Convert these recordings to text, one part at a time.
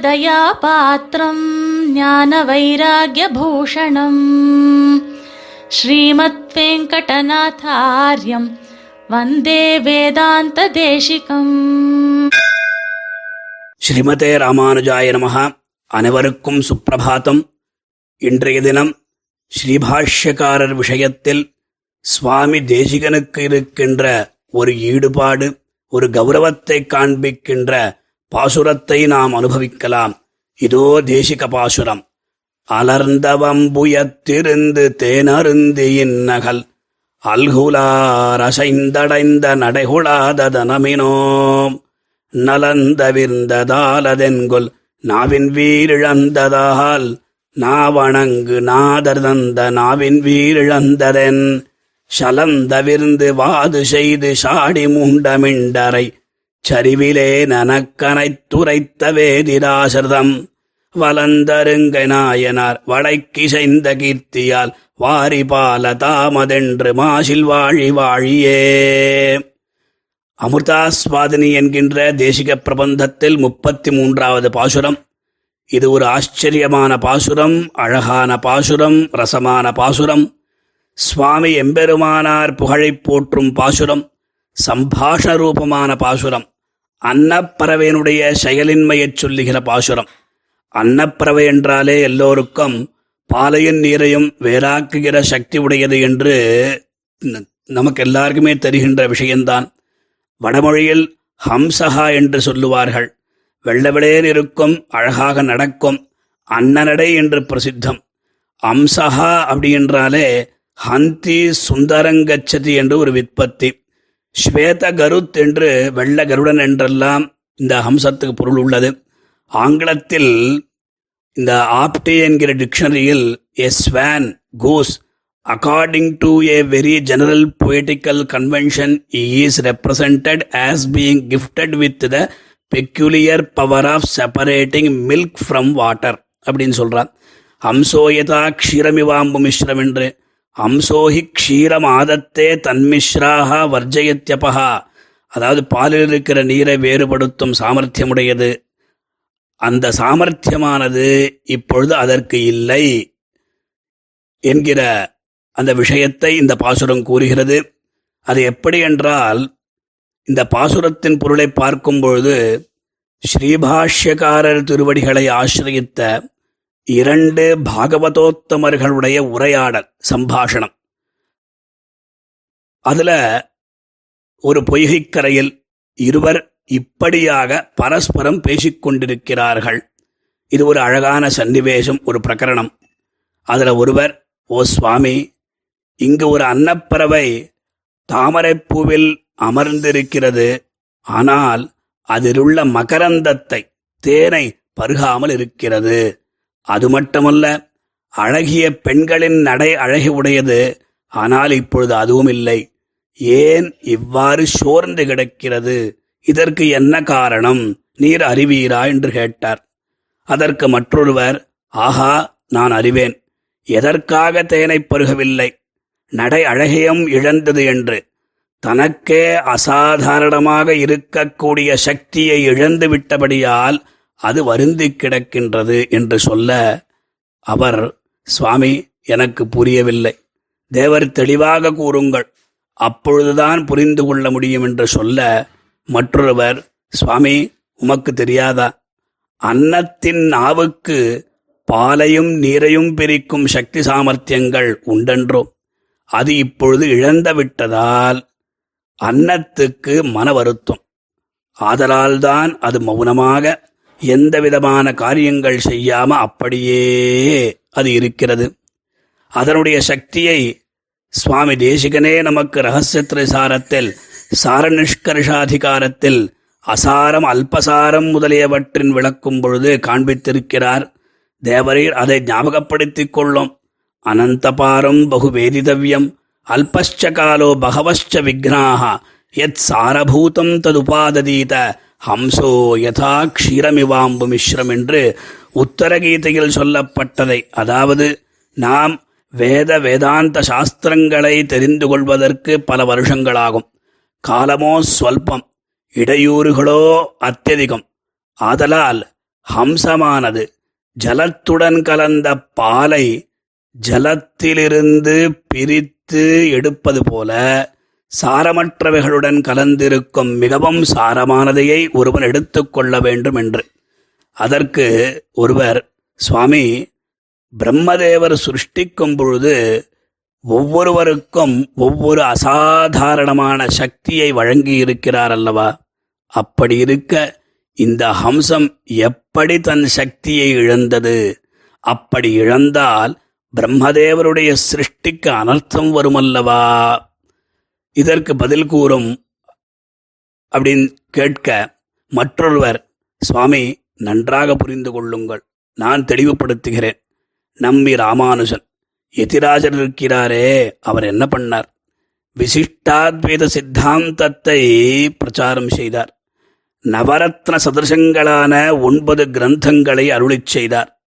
ராமானுஜதயாபாத்திரம் ஞான வைராகியபூஷணம் ஸ்ரீமத் வெங்கடநாதாரியம் வந்தே வேதாந்த தேசிகம் ஸ்ரீமதே ராமானுஜாய நமஹா அனைவருக்கும் சுப்பிரபாதம் இன்றைய தினம் ஸ்ரீபாஷ்யக்காரர் விஷயத்தில் சுவாமி தேசிகனுக்கு இருக்கின்ற ஒரு ஈடுபாடு ஒரு கௌரவத்தை காண்பிக்கின்ற பாசுரத்தை நாம் அனுபவிக்கலாம். இதோ தேசிக பாசுரம். அலர்ந்தவம்புயத்திருந்து தேனருந்தியின் நகல். அல்குலாரசைந்தடைந்த நடைகுளாததனமினோம் நலந்தவிர்ந்ததாலதென்கொல் நாவின் வீரிழந்ததால் நாவணங்கு நாதர் தந்த நாவின் வீரிழந்ததென் சலந்தவிர்ந்து வாது செய்து சாடி மூண்டமிண்டரை சரிவிலே நனக்கனைத் துரைத்த வேதிராசிரதம் வலந்தருங்க நாயனார் வடைக்கிசைந்த கீர்த்தியால் வாரிபால தாமதென்று மாசில் வாழி வாழியே. அமிர்தாஸ்வாதினி என்கின்ற தேசிக பிரபந்தத்தில் முப்பத்தி மூன்றாவது பாசுரம். இது ஒரு ஆச்சரியமான பாசுரம் அழகான பாசுரம் ரசமான பாசுரம். சுவாமி எம்பெருமானார் புகழைப் போற்றும் பாசுரம் சம்பாஷ ரூபமான பாசுரம். அன்னப்பறவையினுடைய செயலின்மையைச் சொல்லுகிற பாசுரம். அன்னப்பறவை என்றாலே எல்லோருக்கும் பாலையின் நீரையும் வேறாக்குகிற சக்தி உடையது என்று நமக்கு எல்லாருக்குமே தெரிகின்ற விஷயம்தான் வடமொழியில் ஹம்சஹா என்று சொல்லுவார்கள். வெள்ளவெளேர் இருக்கும் அழகாக நடக்கும் அன்னநடை என்று பிரசித்தம். அம்சஹா அப்படின்றாலே ஹந்தி சுந்தரங்கச்சதி என்று ஒரு விற்பத்தி. ஸ்வேத கருத் என்று வெள்ள கருடன் என்றெல்லாம் இந்த ஹம்சத்துக்கு பொருள் உள்ளது. ஆங்கிலத்தில் இந்த ஆப்டே என்கிற டிக்ஷனரியில் a swan goes according to a very general poetical convention is represented as being gifted with the peculiar power of separating milk from water அப்படின்னு சொல்கிறான் ஹம்சோயதா க்ஷீரமிவாம்பு மிஸ்ரம் என்று அம்சோஹி க்ஷீரமாதத்தே தன்மிஸ்ராக வர்ஜயத்யபகா அதாவது பாலில் இருக்கிற நீரை வேறுபடுத்தும் சாமர்த்தியமுடையது. அந்த சாமர்த்தியமானது இப்பொழுது அதற்கு இல்லை என்கிற அந்த விஷயத்தை இந்த பாசுரம் கூறுகிறது. அது எப்படி என்றால் இந்த பாசுரத்தின் பொருளை பார்க்கும் பொழுது ஸ்ரீபாஷ்யக்காரர் திருவடிகளை ஆசிரியத்த இரண்டு பாகவதோத்தமர்களுடைய உரையாடல் சம்பாஷணம். அதுல ஒரு பொய்கைக்கரையில் இருவர் இப்படியாக பரஸ்பரம் பேசிக் கொண்டிருக்கிறார்கள் இது ஒரு அழகான சன்னிவேசம் ஒரு பிரகரணம். அதுல ஒருவர் ஓ சுவாமி இங்கு ஒரு அன்னப்பறவை தாமரைப்பூவில் அமர்ந்திருக்கிறது. ஆனால் அதிலுள்ள மகரந்தத்தை தேனை பருகாமல் இருக்கிறது. அது மட்டுமல்ல அழகிய பெண்களின் நடை அழகி உடையது. ஆனால் இப்பொழுது அதுவும் இல்லை. ஏன் இவ்வாறு சோர்ந்து கிடக்கிறது? இதற்கு என்ன காரணம்? நீர் அறிவீரா? என்று கேட்டார். அதற்கு மற்றொருவர் ஆஹா நான் அறிவேன். எதற்காக தேனை பருகவில்லை? நடை அழகையும் இழந்தது என்று. தனக்கே அசாதாரணமாக இருக்கக்கூடிய சக்தியை இழந்து விட்டபடியால் அது வருந்தி கிடக்கின்றது என்று சொல்ல அவர் சுவாமி எனக்கு புரியவில்லை. தேவர் தெளிவாக கூறுங்கள். அப்பொழுதுதான் புரிந்து கொள்ள முடியும் என்று சொல்ல மற்றொருவர் சுவாமி உமக்கு தெரியாதா? அன்னத்தின் நாவுக்கு பாலையும் நீரையும் பிரிக்கும் சக்தி சாமர்த்தியங்கள் உண்டென்றோ? அது இப்பொழுது இழந்து விட்டதால் அன்னத்துக்கு மன வருத்தம் ஆதலால்தான் அது மௌனமாக எந்த விதமான காரியங்கள் செய்யாம அப்படியே அது இருக்கிறது. அதனுடைய சக்தியை சுவாமி தேசிகனே நமக்கு ரகசிய சாரத்தில் சாரநிஷ்கர்ஷாதிகாரத்தில் அசாரம் அல்பசாரம் முதலியவற்றின் விளக்கும் பொழுது காண்பித்திருக்கிறார். தேவரீர் அதை ஞாபகப்படுத்திக் கொள்ளும். அனந்தபாரம் பகுவேதிதவ்யம் அல்பஷ்ச காலோ பகவஷ்ச விக்னாக எத் சாரபூதம் ததுபாததீத ஹம்சோ யதா க்ஷீரமிவாம்பு மிஸ்ரம் என்று உத்தரகீதையில் சொல்லப்பட்டதை அதாவது நாம் வேத வேதாந்த சாஸ்திரங்களை தெரிந்து கொள்வதற்கு பல வருஷங்களாகும். காலமோ ஸ்வல்பம் இடையூறுகளோ அत्यதிகம் ஆதலால் ஹம்சமானது ஜலத்துடன் கலந்த பாலை ஜலத்திலிருந்து பிரித்து எடுப்பது போல சாரமற்றவைகளுடன் கலந்திருக்கும் மிகவும் சாரமானதையை ஒருவன் எடுத்துக்கொள்ள வேண்டும் என்று அதற்கு ஒருவர் சுவாமி பிரம்மதேவர் சிருஷ்டிக்கும் பொழுது ஒவ்வொருவருக்கும் ஒவ்வொரு அசாதாரணமான சக்தியை வழங்கியிருக்கிறார் அல்லவா? அப்படி இருக்க இந்த ஹம்சம் எப்படி தன் சக்தியை இழந்தது? அப்படி இழந்தால் பிரம்மதேவருடைய சிருஷ்டிக்கு அனர்த்தம் வருமல்லவா? இதற்கு பதில் கூறும் அப்படின்னு கேட்க மற்றொருவர் சுவாமி நன்றாக புரிந்து கொள்ளுங்கள். நான் தெளிவுபடுத்துகிறேன். நம்பி ராமானுஜன் எதிராஜர் இருக்கிறாரே. அவர் என்ன பண்ணார்? விசிஷ்டாத்வைத சித்தாந்தத்தை பிரச்சாரம் செய்தார். நவரத்ன சதர்சங்களான ஒன்பது கிரந்தங்களை அருளிச் செய்தார்.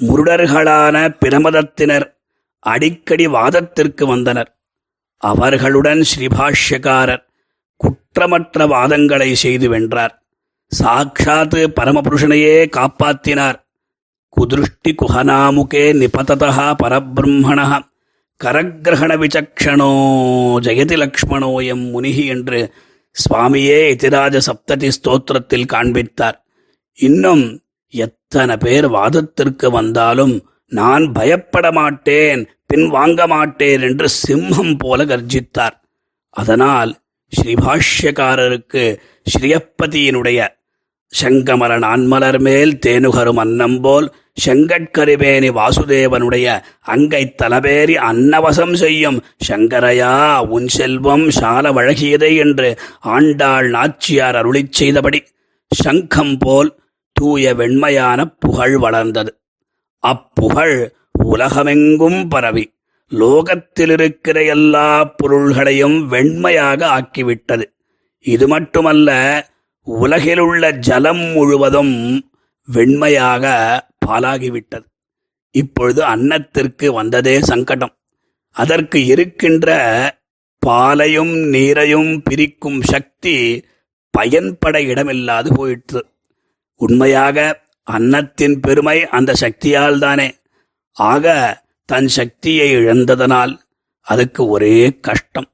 முருடர்களான பிரமதத்தினர் அடிக்கடி வாதத்திற்கு வந்தனர். அவர்களுடன் ஸ்ரீபாஷ்யக்காரர் குற்றமற்ற வாதங்களை செய்து வென்றார். சாட்சாத் பரமபுருஷனையே காப்பாத்தினார். குதிருஷ்டி குஹனாமுகே நிபததா பரபிரம்மண கரகிரகண விசக்ஷணோ ஜெயதி லக்ஷ்மணோயம் முனிகி என்று சுவாமியே எதிராஜ சப்ததி ஸ்தோத்திரத்தில் காண்பித்தார். இன்னும் எத்தனை பேர் வாதத்திற்கு வந்தாலும் நான் பயப்பட மாட்டேன் பின் வாங்க மாட்டேன் என்று சிம்மம் போல கர்ஜித்தார். அதனால் ஸ்ரீபாஷ்யக்காரருக்கு ஸ்ரீயப்பதியினுடைய செங்கமர நான்மலர் மேல் தேனுகரும் அன்னம் போல் செங்கட்கரிவேணி வாசுதேவனுடைய அங்கை தலபேறி அன்னவசம் செய்யும் சங்கரையா உன் செல்வம் சால வழகியதை என்று ஆண்டாள் நாச்சியார் அருளிச் செய்தபடி சங்கம் போல் தூய வெண்மையான புகழ் வளர்ந்தது. அப்புகழ் உலகமெங்கும் பரவி. லோகத்திலிருக்கிற எல்லா பொருள்களையும் வெண்மையாக ஆக்கிவிட்டது. இது மட்டுமல்ல உலகிலுள்ள ஜலம் முழுவதும் வெண்மையாக பாலாகிவிட்டது இப்பொழுது அன்னத்திற்கு வந்ததே சங்கடம். அதற்கு இருக்கின்ற பாலையும் நீரையும் பிரிக்கும் சக்தி பயன்பட இடமில்லாது போயிற்று. உண்மையாக அன்னத்தின் பெருமை அந்த சக்தியால் தானே. ஆக தன் சக்தியை இழந்ததனால் அதுக்கு ஒரே கஷ்டம்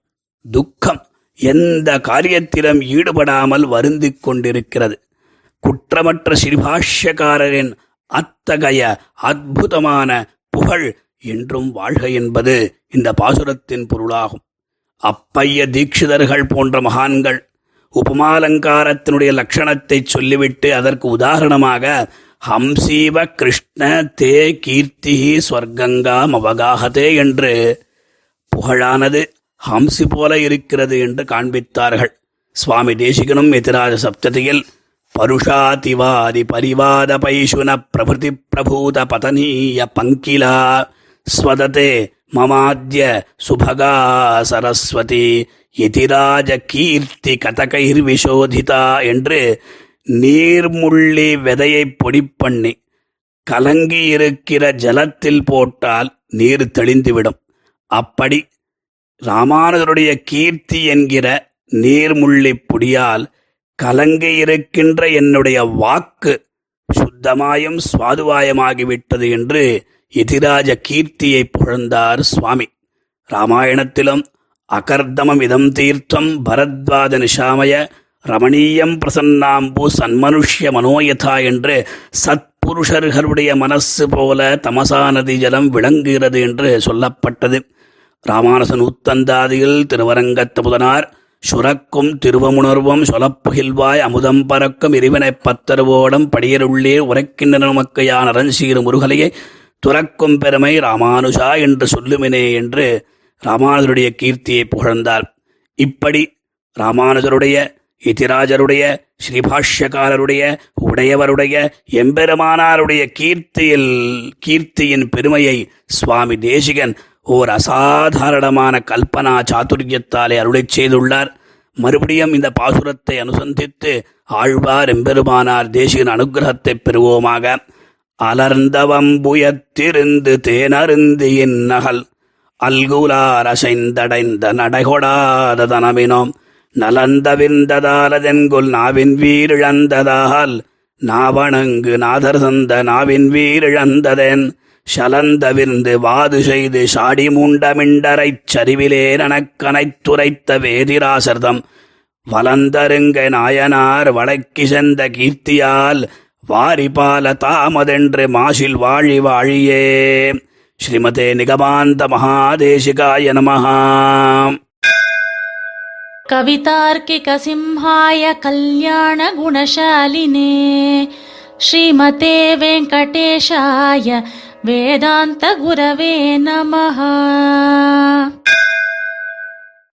துக்கம். எந்த காரியத்திலும் ஈடுபடாமல் வருந்திக் கொண்டிருக்கிறது. குற்றமற்ற ஸ்ரீபாஷ்யக்காரரின் அத்தகைய அற்புதமான புகழ் என்றும் வாழ்க என்பது இந்த பாசுரத்தின் பொருளாகும். அப்பைய தீட்சிதர்கள் போன்ற மகான்கள் உபமாலங்காரத்தினுடைய லட்சணத்தை சொல்லிவிட்டு அதற்கு உதாரணமாக ஹம்சீவ கிருஷ்ண தே கீர்த்தி ஸ்வர்கங்காம் அவகாகதே என்று புகழானது ஹம்சி போல இருக்கிறது என்று காண்பித்தார்கள். சுவாமி தேசிகனும் எதிராஜ சப்ததியில் பருஷாதிவாதி பரிவாத பைஷுன பிரபுதி பிரபூத பதனீய பங்கிலா ஸ்வததே மமாத்ய சுபகா சரஸ்வதி எதிராஜ கீர்த்தி கதகைர் விஷோதிதா என்று நீர்முள்ளி விதையை பொடி பண்ணி கலங்கி இருக்கிற ஜலத்தில் போட்டால் நீர் தெளிந்துவிடும். அப்படி ராமானுஜருடைய கீர்த்தி என்கிற நீர்முள்ளி பொடியால் கலங்கி இருக்கின்ற என்னுடைய வாக்கு சுத்தமாயும் சுவாதுவாயமாகிவிட்டது என்று எதிராஜ கீர்த்தியை புகழ்ந்தார் சுவாமி. ராமாயணத்திலும் அகர்தமம் இதம் தீர்த்தம் பரத்வாஜ நிஷாமய ரமணீயம் பிரசன்னாம்பு சன்மனுஷ்ய மனோயதா என்று சத்புருஷர்களுடைய மனசு போல தமசா நதி ஜலம் விளங்குகிறது என்று சொல்லப்பட்டது. ராமானுசன் உத்தந்தாதியில் திருவரங்கத்து முதனார் சுரக்கும் திருவமுணர்வும் சொலப்புகில்வாய் அமுதம் பறக்கும் இறைவனை பத்தருவோடம் படியருள்ளே உரைக்கின்ற நமக்கு யான் அரண்சீர் முருகலையை துறக்கும் பெருமை ராமானுஷா என்று சொல்லுமினே என்று ராமானுஜருடைய கீர்த்தியை புகழ்ந்தார் இப்படி ராமானுஜருடைய இதிராஜருடைய ஸ்ரீபாஷ்யக்காரருடைய உடையவருடைய எம்பெருமானாருடைய கீர்த்தியில் கீர்த்தியின் பெருமையை சுவாமி தேசிகன் ஓர் அசாதாரணமான கல்பனா சாத்துரியத்தாலே அருளைச் செய்துள்ளார். மறுபடியும் இந்த பாசுரத்தை அனுசந்தித்து ஆழ்வார் எம்பெருமானார் தேசிகன் அனுகிரகத்தை பெறுவோமாக. அலர்ந்தவம்புயத்திருந்து தேனருந்தியின் நகல். அல்குலார் அசைந்தடைந்த நடைகொடாத தனமினோம் நலந்தவிந்ததாலதென்குல் நாவின் வீரிழந்ததால் நாவணங்கு நாதர் தந்த நாவின் வீரிழந்ததென் சலந்தவிர்ந்து வாது செய்து சாடி மூண்டமிண்டரைச் சரிவிலே நனக்கனைத்துரைத்த வேதிராசர்தம் வலந்தருங்க நாயனார் வடக்கி சென்ற கீர்த்தியால் வாரிபால தாமதென்று மாசில் வாழி வாழியே. ஸ்ரீமதே நிகமாந்த மகாதேசிகாய நமஹா कवितार्किकसिंहाय कल्याणगुणशालिने श्रीमते वेङ्कटेशाय वेदान्तगुरवे नमः